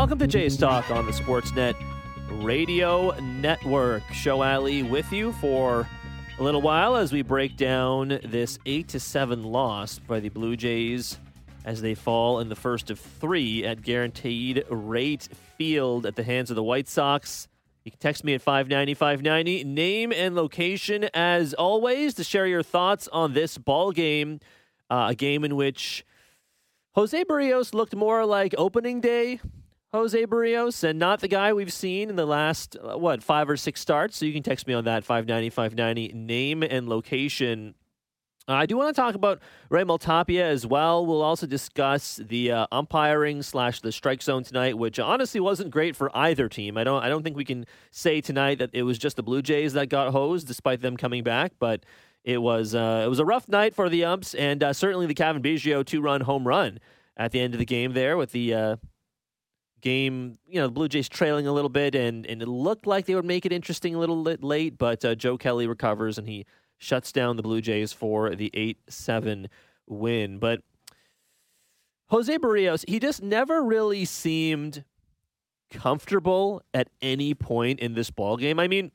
Welcome to Jay's Talk on the Sportsnet Radio Network. Show Ali with you for a little while as we break down this 8 to 7 loss by the Blue Jays as they fall in the first of three at guaranteed rate field at the hands of the White Sox. You can text me at 590 590. Name and location, as always, to share your thoughts on this ball game. Uh, a game in which Jose Berrios looked more like opening day Jose Berrios and not the guy we've seen in the last, uh, what, five or six starts. So you can text me on that 590 590. Name and location I do want to talk about Raimel Tapia as well. We'll also discuss the uh, umpiring slash the strike zone tonight, which honestly wasn't great for either team. I don't I don't think we can say tonight that it was just the Blue Jays that got hosed, despite them coming back. But it was uh, it was a rough night for the umps, and uh, certainly the Cavan Biggio two run home run at the end of the game there with the uh, game, you know, the Blue Jays trailing a little bit, and, and it looked like they would make it interesting a little late, but uh, Joe Kelly recovers and he shuts down the Blue Jays for the 8 7 win. But Jose Berrios, he just never really seemed comfortable at any point in this ball game. I mean,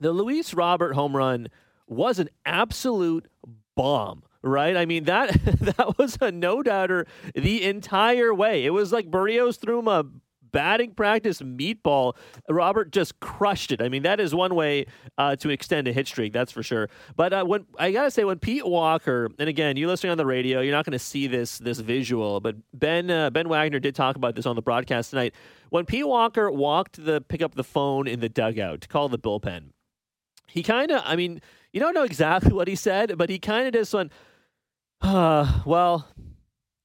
the Luis Robert home run was an absolute bomb right? I mean that that was a no doubter the entire way. It was like Berrios threw him a batting practice meatball. Robert just crushed it. I mean, that is one way uh, to extend a hit streak, that's for sure. But uh, when I gotta say, when Pete Walker, and again, you're listening on the radio, you're not going to see this this visual, but Ben uh, Ben Wagner did talk about this on the broadcast tonight. When Pete Walker walked the pick up the phone in the dugout to call the bullpen, he kind of, I mean, you don't know exactly what he said, but he kind of just went, uh, well,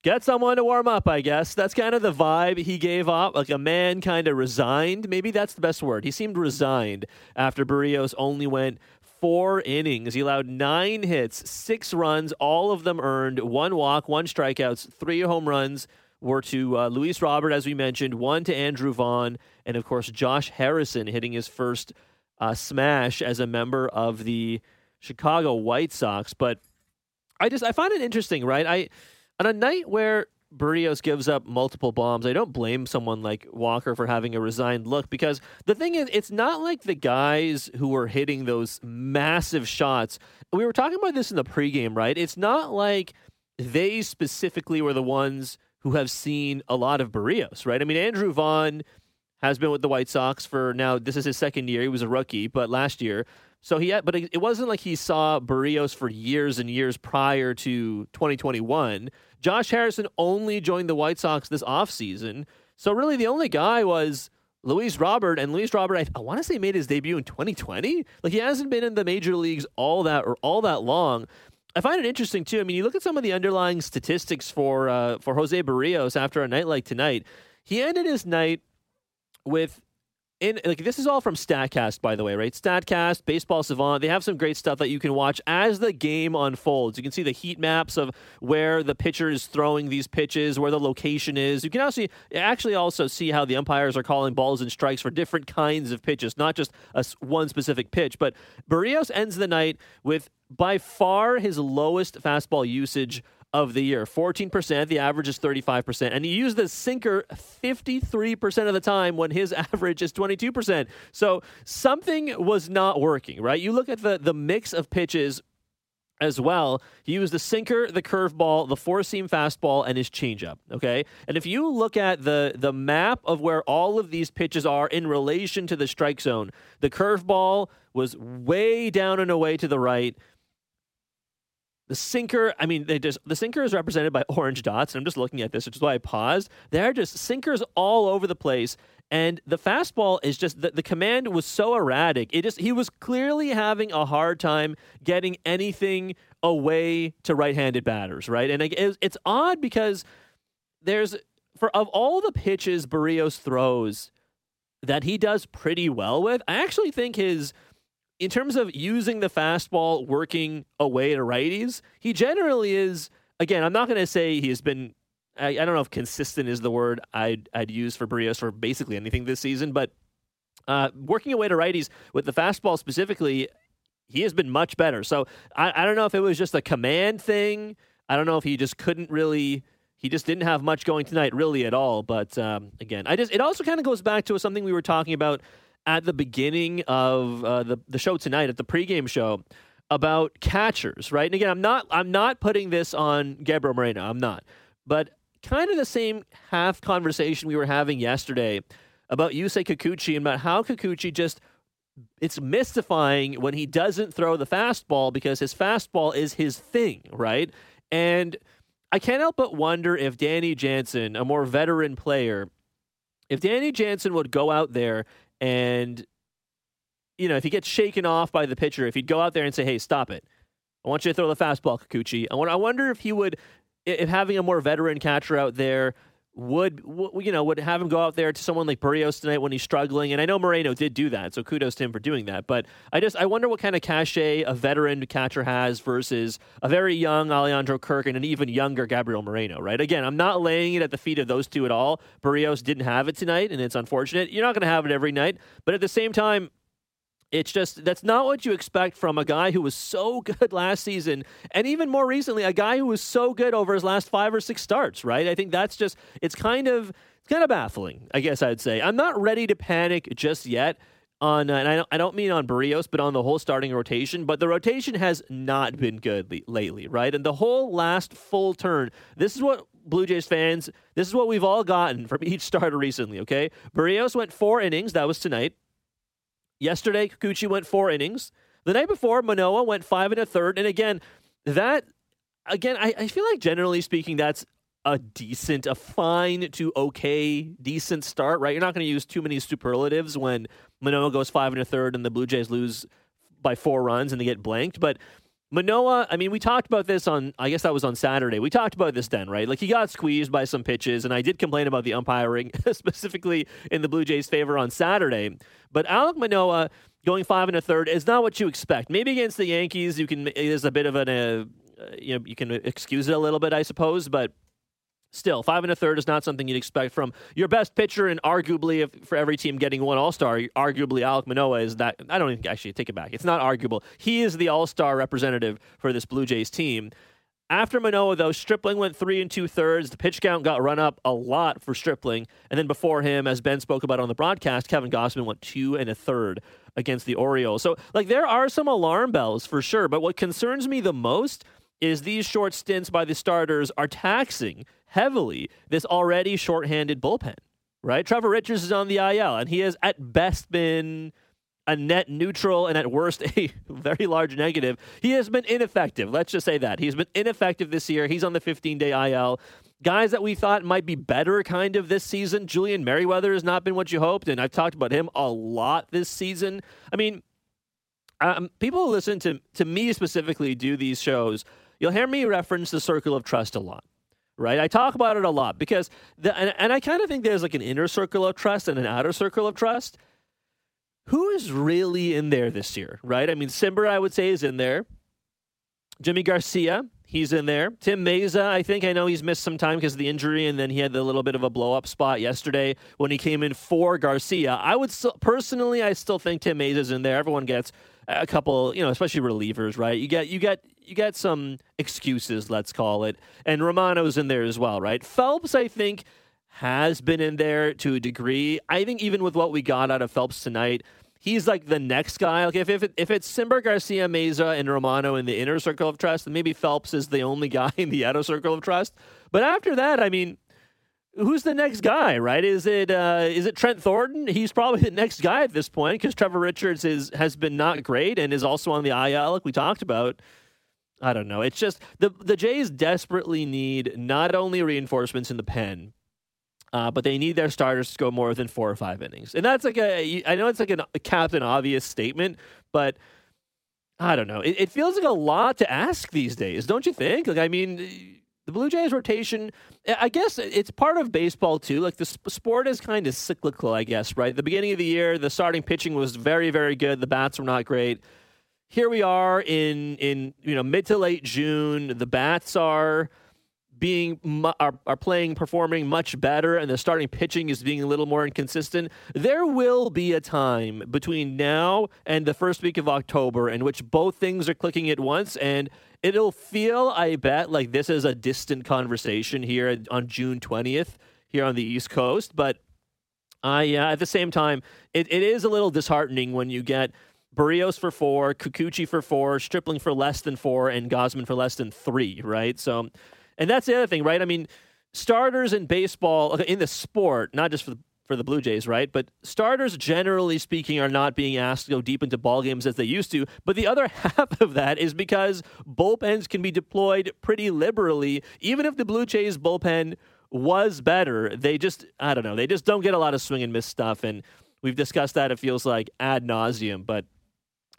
Get someone to warm up, I guess. That's kind of the vibe he gave off, like a man kind of resigned. Maybe that's the best word. He seemed resigned after Berrios only went four innings. He allowed nine hits, six runs, all of them earned, one walk, one strikeouts, three home runs were to uh, Luis Robert, as we mentioned, one to Andrew Vaughn, and of course Josh Harrison hitting his first uh, smash as a member of the Chicago White Sox. But I just I find it interesting, right? I on a night where Berrios gives up multiple bombs, I don't blame someone like Walker for having a resigned look because the thing is, it's not like the guys who were hitting those massive shots. We were talking about this in the pregame, right? It's not like they specifically were the ones who have seen a lot of Berrios, right? I mean, Andrew Vaughn has been with the White Sox for now. This is his second year. He was a rookie, but last year so he had, but it wasn't like he saw Berrios for years and years prior to 2021. Josh Harrison only joined the White Sox this offseason. So really the only guy was Luis Robert, and Luis Robert, I, I want to say made his debut in 2020. Like he hasn't been in the major leagues all that or all that long. I find it interesting too. I mean, you look at some of the underlying statistics for uh, for Jose Berrios after a night like tonight. He ended his night with in like this is all from Statcast, by the way, right? Statcast, Baseball Savant, they have some great stuff that you can watch as the game unfolds. You can see the heat maps of where the pitcher is throwing these pitches, where the location is. You can also actually also see how the umpires are calling balls and strikes for different kinds of pitches, not just a, one specific pitch. But Berrios ends the night with by far his lowest fastball usage of the year. 14%, the average is 35%. And he used the sinker 53% of the time when his average is 22%. So something was not working, right? You look at the, the mix of pitches as well. He used the sinker, the curveball, the four seam fastball, and his changeup. Okay, and if you look at the the map of where all of these pitches are in relation to the strike zone, the curveball was way down and away to the right. The sinker, I mean, they just the sinker is represented by orange dots, and I'm just looking at this, which is why I paused. There are just sinkers all over the place. And the fastball is just the, the command was so erratic. It just he was clearly having a hard time getting anything away to right-handed batters, right? And it's, it's odd because there's for of all the pitches Berrios throws that he does pretty well with, I actually think his in terms of using the fastball working away to righties, he generally is. Again, I'm not going to say he's been. I, I, don't know if consistent is the word I'd I'd use for Berrios for basically anything this season, but uh, working away to righties with the fastball specifically, he has been much better. So I, I don't know if it was just a command thing. I don't know if he just couldn't really he just didn't have much going tonight, really at all. But um, again, I just it also kind of goes back to something we were talking about at the beginning of uh, the the show tonight at the pregame show about catchers, right? And again, I'm not I'm not putting this on Gabriel Moreno. I'm not, but kind of the same half conversation we were having yesterday about Yusei Kikuchi and about how Kikuchi just it's mystifying when he doesn't throw the fastball because his fastball is his thing, right? And I can't help but wonder if Danny Jansen, a more veteran player, if Danny Jansen would go out there and, you know, if he gets shaken off by the pitcher, if he'd go out there and say, hey, stop it. I want you to throw the fastball, Kikuchi. I wonder if he would, if having a more veteran catcher out there would you know would have him go out there to someone like Berrios tonight when he's struggling. And I know Moreno did do that so kudos to him for doing that. But I just I wonder what kind of cachet a veteran catcher has versus a very young Alejandro Kirk and an even younger Gabriel Moreno right? Again I'm not laying it at the feet of those two at all. Berrios didn't have it tonight and it's unfortunate. You're not going to have it every night. But at the same time it's just that's not what you expect from a guy who was so good last season, and even more recently, a guy who was so good over his last five or six starts. Right? I think that's just it's kind of it's kind of baffling. I guess I'd say I'm not ready to panic just yet on, and I don't, I don't mean on Berrios, but on the whole starting rotation. But the rotation has not been good le- lately, right? And the whole last full turn, this is what Blue Jays fans, this is what we've all gotten from each starter recently. Okay, Berrios went four innings. That was tonight. Yesterday, Kikuchi went four innings. The night before, Manoah went five and a third. And again, that again, I, I feel like generally speaking, that's a decent, a fine to okay, decent start, right? You're not going to use too many superlatives when Manoah goes five and a third and the Blue Jays lose by four runs and they get blanked. But Manoah, I mean, we talked about this on, I guess that was on Saturday. We talked about this then, right? Like he got squeezed by some pitches, and I did complain about the umpiring, specifically in the Blue Jays' favor on Saturday. But Alek Manoah going five and a third is not what you expect. Maybe against the Yankees, you can, it is a bit of an, uh, you know, you can excuse it a little bit, I suppose, but Still, five and a third is not something you'd expect from your best pitcher, and arguably, if, for every team getting one All Star, arguably Alek Manoah is that. I don't even actually take it back. It's not arguable. He is the All Star representative for this Blue Jays team. After Manoah, though, Stripling went three and two thirds. The pitch count got run up a lot for Stripling, and then before him, as Ben spoke about on the broadcast, Kevin Gausman went two and a third against the Orioles. So, like, there are some alarm bells for sure. But what concerns me the most is these short stints by the starters are taxing heavily this already shorthanded bullpen, right? Trevor Richards is on the IL, and he has at best been a net neutral and at worst a very large negative. He has been ineffective. Let's just say that. He's been ineffective this year. He's on the 15 day IL. Guys that we thought might be better kind of this season, Julian Merryweather has not been what you hoped, and I've talked about him a lot this season. I mean, um, people who listen to, to me specifically do these shows, you'll hear me reference the circle of trust a lot right? I talk about it a lot because, the, and, and I kind of think there's like an inner circle of trust and an outer circle of trust. Who is really in there this year, right? I mean, Cimber, I would say, is in there. Jimmy Garcia, he's in there. Tim Mayza, I think I know he's missed some time because of the injury, and then he had the little bit of a blow up spot yesterday when he came in for Garcia. I would still, personally, I still think Tim Mayza's in there. Everyone gets a couple, you know, especially relievers, right? You get you get you get some excuses, let's call it, and Romano's in there as well, right? Phelps, I think, has been in there to a degree. I think even with what we got out of Phelps tonight, he's like the next guy. Like if if, it, if it's Cimber, Garcia, Mayza, and Romano in the inner circle of trust, then maybe Phelps is the only guy in the outer circle of trust. But after that, I mean, who's the next guy, right? Is it uh, is it Trent Thornton? He's probably the next guy at this point because Trevor Richards is has been not great and is also on the IL, like we talked about. I don't know. It's just the the Jays desperately need not only reinforcements in the pen, uh, but they need their starters to go more than four or five innings. And that's like a I know it's like an, a captain obvious statement, but I don't know. It, it feels like a lot to ask these days, don't you think? Like I mean the Blue Jays rotation, I guess it's part of baseball too. Like the sport is kind of cyclical, I guess, right? the beginning of the year, the starting pitching was very, very good. The bats were not great. Here we are in in you know mid to late June. The bats are being are, are playing performing much better and the starting pitching is being a little more inconsistent there will be a time between now and the first week of october in which both things are clicking at once and it'll feel i bet like this is a distant conversation here on june 20th here on the east coast but I uh, at the same time, it, it is a little disheartening when you get Berrios for four, Kikuchi for four, Stripling for less than four, and Gausman for less than three, right? So, and that's the other thing, right? I mean, starters in baseball, in the sport, not just for the, for the Blue Jays, right? But starters, generally speaking, are not being asked to go deep into ball games as they used to. But the other half of that is because bullpens can be deployed pretty liberally, even if the Blue Jays bullpen was better. They just, I don't know, they just don't get a lot of swing and miss stuff. And we've discussed that, it feels like ad nauseum. But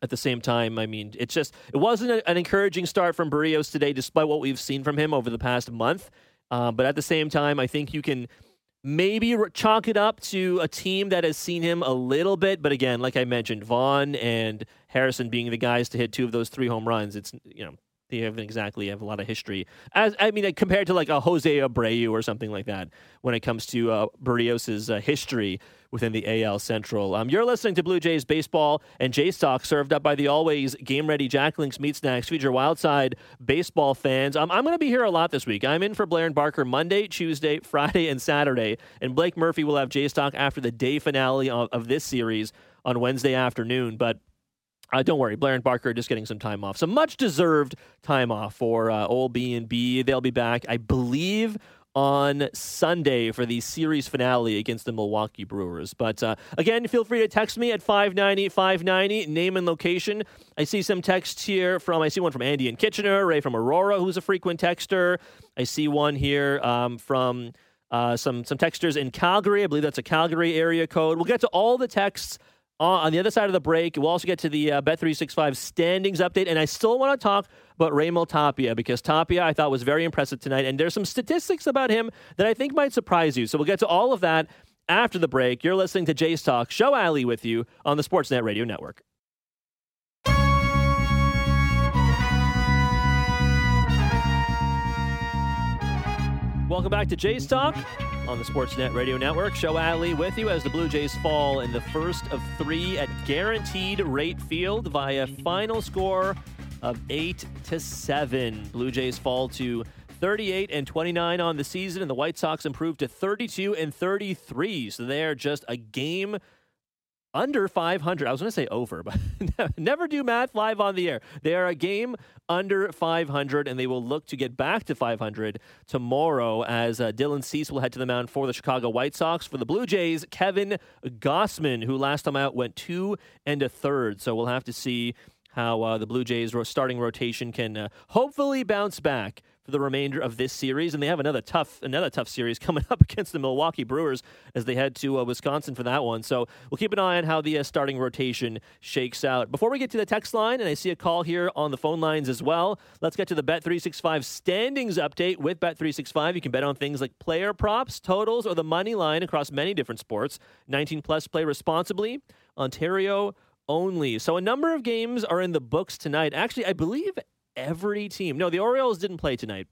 at the same time, I mean, it's just, it wasn't a, an encouraging start from Berrios today, despite what we've seen from him over the past month. Uh, but at the same time, I think you can maybe chalk it up to a team that has seen him a little bit. But again, like I mentioned, Vaughn and Harrison being the guys to hit two of those three home runs, it's, you know, they haven't exactly have a lot of history. As I mean, compared to like a Jose Abreu or something like that, when it comes to uh, Berrios's uh, history within the AL Central. Um, you're listening to Blue Jays baseball and Jays talk, served up by the always game ready Jack Link's Meat Snacks. Your Wildside baseball fans. Um, I'm going to be here a lot this week. I'm in for Blair and Barker Monday, Tuesday, Friday, and Saturday, and Blake Murphy will have Jays talk after the day finale of, of this series on Wednesday afternoon. But uh, don't worry, Blair and Barker are just getting some time off, some much deserved time off for uh, old B and B. They'll be back, I believe, on Sunday for the series finale against the Milwaukee Brewers. But uh, again, feel free to text me at 590 590, name and location. I see some texts here from, I see one from Andy and Kitchener, Ray from Aurora, who's a frequent texter. I see one here um, from uh, some, some texters in Calgary. I believe that's a Calgary area code. We'll get to all the texts on the other side of the break, we'll also get to the uh, Bet365 standings update. And I still want to talk about Raimel Tapia because Tapia I thought was very impressive tonight. And there's some statistics about him that I think might surprise you. So we'll get to all of that after the break. You're listening to Jays Talk, Show Alley with you on the Sportsnet Radio Network. Welcome back to Jays Talk on the Sportsnet Radio Network. Show Alley with you as the Blue Jays fall in the first of three at Guaranteed Rate Field via final score of eight to seven. Blue Jays fall to 38 and 29 on the season, and the White Sox improve to 32 and 33. So they are just a game under 500. I was going to say over, but never do math live on the air. They are a game under 500, and they will look to get back to 500 tomorrow as uh, Dylan Cease will head to the mound for the Chicago White Sox. For the Blue Jays, Kevin Gausman, who last time out went two and a third. So we'll have to see how uh, the Blue Jays starting rotation can uh, hopefully bounce back for the remainder of this series. And they have another tough another tough series coming up against the Milwaukee Brewers as they head to uh, Wisconsin for that one. So we'll keep an eye on how the uh, starting rotation shakes out. Before we get to the text line, and I see a call here on the phone lines as well, let's get to the Bet365 standings update with Bet365. You can bet on things like player props, totals, or the money line across many different sports. 19 plus play responsibly. Ontario only. So a number of games are in the books tonight. Actually, I believe every team. No, the Orioles didn't play tonight.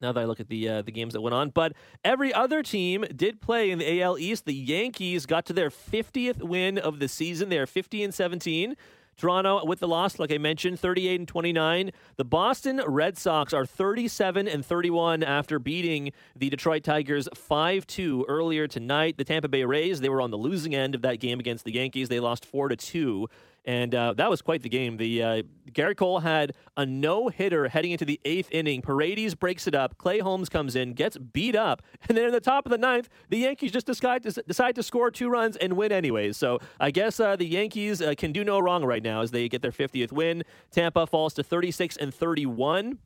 Now that I look at the uh, the games that went on, but every other team did play in the AL East. The Yankees got to their 50th win of the season. They are 50 and 17. Toronto with the loss, like I mentioned, 38 and 29. The Boston Red Sox are 37 and 31 after beating the Detroit Tigers 5 2 earlier tonight. The Tampa Bay Rays, they were on the losing end of that game against the Yankees. They lost 4 to 2 and uh, that was quite the game. The uh, Gerrit Cole had a no hitter heading into the eighth inning. Paredes breaks it up. Clay Holmes comes in, gets beat up, and then in the top of the ninth, the Yankees just decide to, decide to score two runs and win anyways. So I guess uh, the Yankees uh, can do no wrong right now as they get their 50th win. Tampa falls to 36 and 31.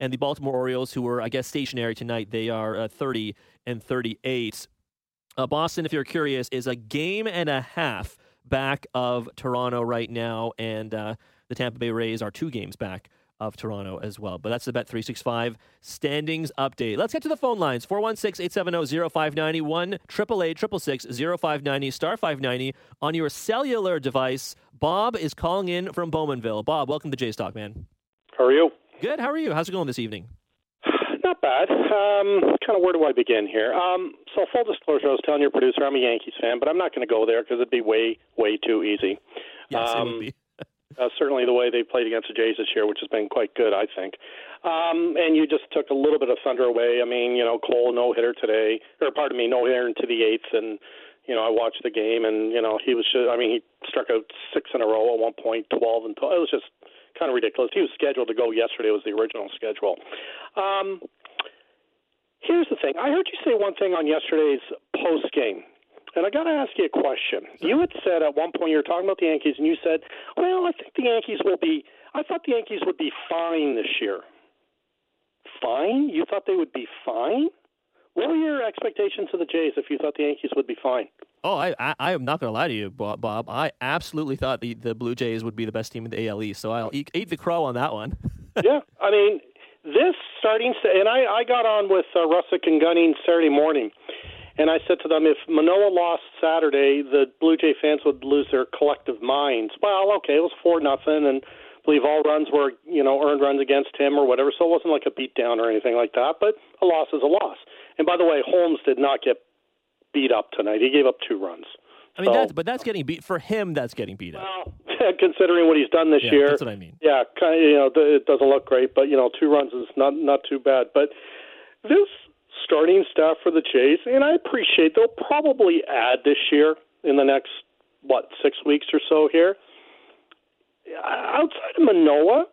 And the Baltimore Orioles, who were, I guess, stationary tonight, they are uh, 30 and 38. Uh, Boston, if you're curious, is a game and a half back of Toronto right now, and uh, the Tampa Bay Rays are two games back of Toronto as well. But that's the Bet 365 standings update. Let's get to the phone lines 416 870 0590 1 888 0590 star 590 on your cellular device. Bob is calling in from Bowmanville. Bob, welcome to Jays Talk, man. How are you? Good. How are you? How's it going this evening? Not bad. Um, kind of where do I begin here? Um, so, full disclosure, I was telling your producer I'm a Yankees fan, but I'm not going to go there because it'd be way, way too easy. Yes, um, it would be. uh, certainly the way they played against the Jays this year, which has been quite good, I think. Um, and you just took a little bit of thunder away. I mean, you know, Cole no hitter today, or pardon me, no hitter into the eighth, and you know, I watched the game, and you know, he was. Just, I mean, he struck out six in a row at one point, twelve and 12. It was just kind of ridiculous. He was scheduled to go yesterday. Was the original schedule. Um, here's the thing. I heard you say one thing on yesterday's post game and I got to ask you a question. You had said at one point you were talking about the Yankees, and you said, "Well, I think the Yankees will be. I thought the Yankees would be fine this year. Fine? You thought they would be fine? What were your expectations of the Jays if you thought the Yankees would be fine?" Oh, I, I, I am not going to lie to you, Bob. I absolutely thought the, the Blue Jays would be the best team in the AL East, so I'll eat, eat the crow on that one. yeah, I mean, this starting, and I, I got on with uh, Russick and Gunning Saturday morning, and I said to them, if Manoah lost Saturday, the Blue Jay fans would lose their collective minds. Well, okay, it was four nothing, and I believe all runs were you know earned runs against him or whatever. So it wasn't like a beatdown or anything like that. But a loss is a loss. And by the way, Holmes did not get beat up tonight. He gave up two runs. I mean, so, that's, but that's getting beat for him. That's getting beat up. Well, considering what he's done this yeah, year, that's what I mean. Yeah, kind of, you know, it doesn't look great, but you know, two runs is not not too bad. But this starting staff for the Jays, and I appreciate they'll probably add this year in the next what six weeks or so here. Uh, outside of Manoah,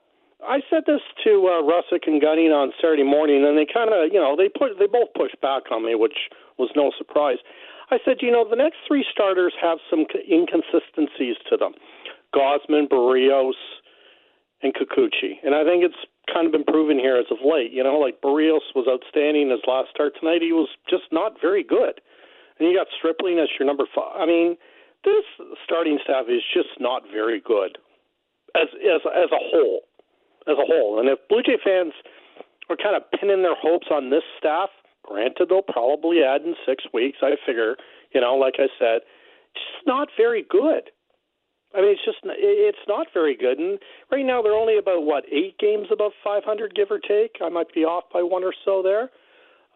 I said this to uh, Russick and Gunning on Saturday morning, and they kind of, you know, they put they both pushed back on me, which was no surprise. I said, you know, the next three starters have some inconsistencies to them: Gausman, Berrios, and Kikuchi, and I think it's kind of been proven here as of late. You know, like Berrios was outstanding his last start tonight. He was just not very good. And you got Stripling as your number five. I mean, this starting staff is just not very good as as as a whole, as a whole. And if Blue Jay fans are kind of pinning their hopes on this staff, granted they'll probably add in six weeks. I figure, you know, like I said, It's not very good. I mean, it's just it's not very good. And right now they're only about what eight games above 500, give or take. I might be off by one or so there.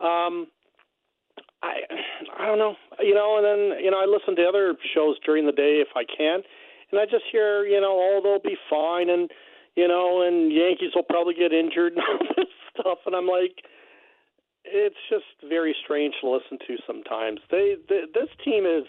Um, I I don't know, you know. And then you know I listen to other shows during the day if I can, and I just hear you know oh they'll be fine and you know and Yankees will probably get injured and all this stuff, and I'm like. It's just very strange to listen to sometimes. They, they this team is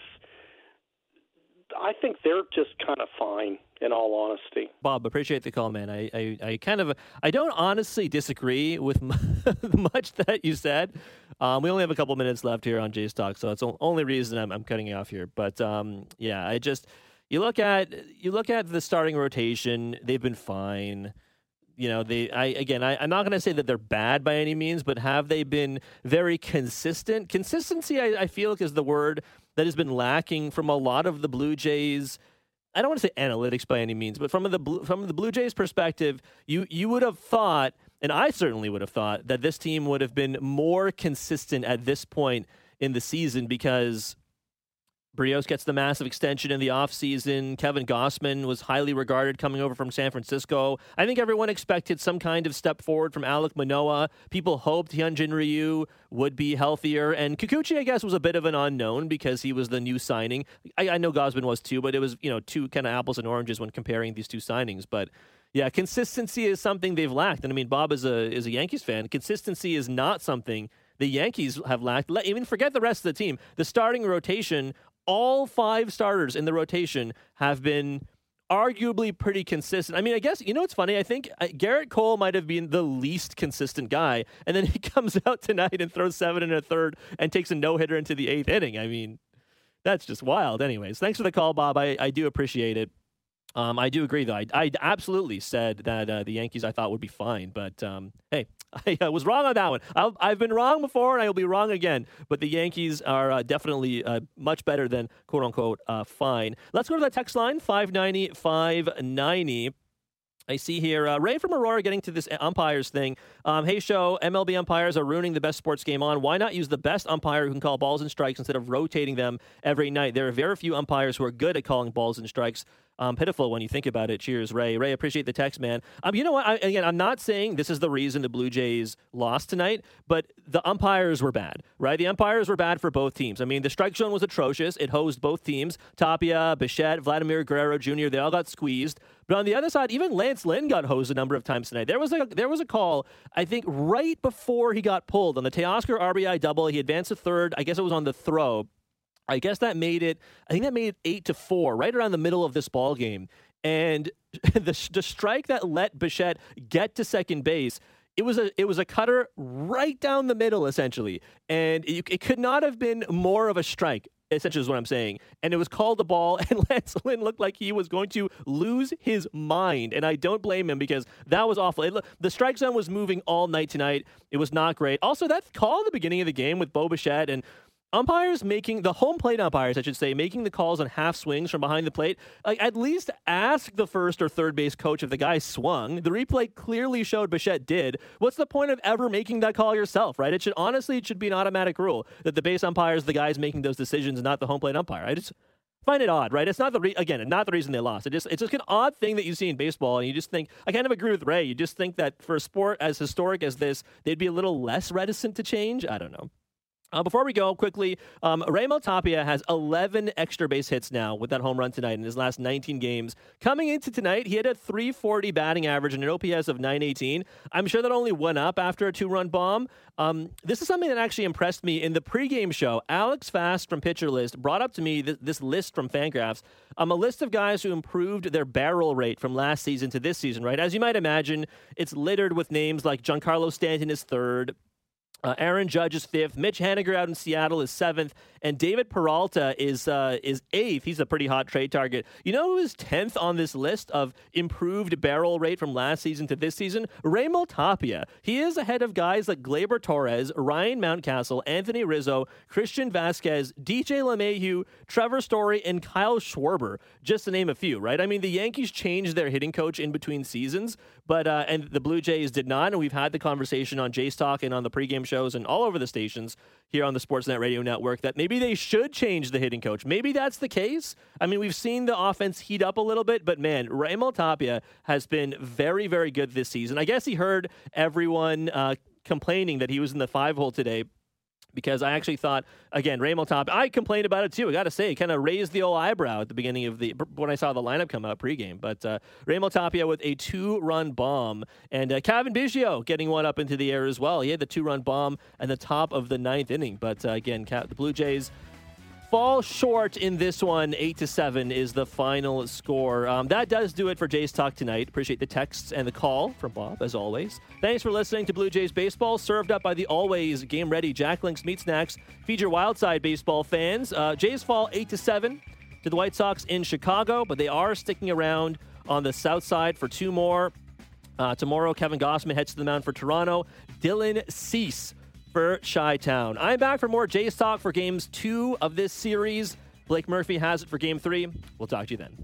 I think they're just kind of fine. In all honesty, Bob, appreciate the call, man. I, I, I kind of, I don't honestly disagree with much that you said. Um, we only have a couple minutes left here on Jays Talk, so it's the only reason I'm, I'm cutting you off here. But um, yeah, I just you look at you look at the starting rotation; they've been fine. You know they i again I, am not going to say that they're bad by any means but have they been very consistent? Consistency I, I, feel like is the word that has been lacking from a lot of the blue jays. I don't want to say analytics by any means but from the from the blue jays perspective you you would have thought and i certainly would have thought that this team would have been more consistent at this point in the season because Berrios gets the massive extension in the offseason. Kevin Gausman was highly regarded coming over from San Francisco. I think everyone expected some kind of step forward from Alek Manoah. People hoped Hyunjin Ryu would be healthier. And Kikuchi, I guess, was a bit of an unknown because he was the new signing. I, I know Gausman was too, but it was, you know, two kind of apples and oranges when comparing these two signings. But yeah, consistency is something they've lacked. And I mean, Bob is a is a Yankees fan. Consistency is not something the Yankees have lacked. Let, even forget the rest of the team. The starting rotation all five starters in the rotation have been arguably pretty consistent. I mean, I guess you know what's funny. I think Gerrit Cole might have been the least consistent guy, and then he comes out tonight and throws seven and a third and takes a no hitter into the eighth inning. I mean, that's just wild. Anyways, thanks for the call, Bob. I, I do appreciate it. Um, I do agree, though. I, I absolutely said that uh, the Yankees I thought would be fine, but um, hey, I uh, was wrong on that one. i have been wrong before, and I will be wrong again. But the Yankees are uh, definitely uh, much better than quote unquote uh, fine. Let's go to the text line 590 590. I see here uh, Ray from Aurora getting to this umpires thing. Um, hey, show MLB umpires are ruining the best sports game on. Why not use the best umpire who can call balls and strikes instead of rotating them every night? There are very few umpires who are good at calling balls and strikes. Um, pitiful when you think about it. Cheers, Ray. Ray, appreciate the text, man. Um, you know what? I, again, I'm not saying this is the reason the Blue Jays lost tonight, but the umpires were bad, right? The umpires were bad for both teams. I mean, the strike zone was atrocious. It hosed both teams. Tapia, Bichette, Vladimir Guerrero Jr. They all got squeezed. But on the other side, even Lance Lynn got hosed a number of times tonight. There was a there was a call, I think, right before he got pulled on the Teoscar RBI double. He advanced to third. I guess it was on the throw. I guess that made it. I think that made it eight to four, right around the middle of this ball game. And the the strike that let Bichette get to second base. It was a it was a cutter right down the middle essentially, and it, it could not have been more of a strike essentially is what I'm saying. And it was called the ball, and Lance Lynn looked like he was going to lose his mind. And I don't blame him because that was awful. It, the strike zone was moving all night tonight. It was not great. Also, that call at the beginning of the game with Bo Bichette and umpires making the home plate umpires, I should say, making the calls on half swings from behind the plate. Like at least ask the first or third base coach if the guy swung. The replay clearly showed Bichette did. What's the point of ever making that call yourself, right? It should honestly it should be an automatic rule that the base umpire is the guys making those decisions, not the home plate umpire. I just find it odd, right? It's not the re- again, not the reason they lost. It just it's just an odd thing that you see in baseball, and you just think I kind of agree with Ray. You just think that for a sport as historic as this, they'd be a little less reticent to change. I don't know. Uh, before we go, quickly, um, Tapia has 11 extra base hits now with that home run tonight in his last 19 games. Coming into tonight, he had a 340 batting average and an OPS of 918. I'm sure that only went up after a two run bomb. Um, this is something that actually impressed me in the pregame show. Alex Fast from Pitcher List brought up to me this, this list from Fangraphs, um, a list of guys who improved their barrel rate from last season to this season, right? As you might imagine, it's littered with names like Giancarlo Stanton is third, uh, Aaron Judge is fifth. Mitch Haniger out in Seattle is seventh, and David Peralta is uh, is eighth. He's a pretty hot trade target. You know who is tenth on this list of improved barrel rate from last season to this season? Raimel Tapia. He is ahead of guys like Gleyber Torres, Ryan Mountcastle, Anthony Rizzo, Christian Vazquez, DJ LeMahieu, Trevor Story, and Kyle Schwarber, just to name a few. Right? I mean, the Yankees changed their hitting coach in between seasons, but uh, and the Blue Jays did not. And we've had the conversation on Jays Talk and on the pregame shows and all over the stations here on the Sportsnet Radio Network that maybe they should change the hitting coach. Maybe that's the case. I mean, we've seen the offense heat up a little bit, but man, Raimel Tapia has been very, very good this season. I guess he heard everyone uh, complaining that he was in the five hole today because I actually thought again Raymond Top. I complained about it too. I got to say, kind of raised the old eyebrow at the beginning of the when I saw the lineup come out pregame. But uh, Raimel Tapia with a two-run bomb, and uh, Cavan Biggio getting one up into the air as well. He had the two-run bomb in the top of the ninth inning. But uh, again, the Blue Jays fall short in this one. Eight to seven is the final score. Um, that does do it for Jays Talk tonight. Appreciate the texts and the call from Bob as always. Thanks for listening to Blue Jays baseball, served up by the always game ready Jack Link's Meat Snacks. Feed your Wildside baseball fans. Uh, Jays fall eight to seven to the White Sox in Chicago, but they are sticking around on the south side for two more. Uh, tomorrow, Kevin Gausman heads to the mound for Toronto. Dylan Cease for Chi Town. I'm back for more Jays talk for games two of this series. Blake Murphy has it for game three. We'll talk to you then.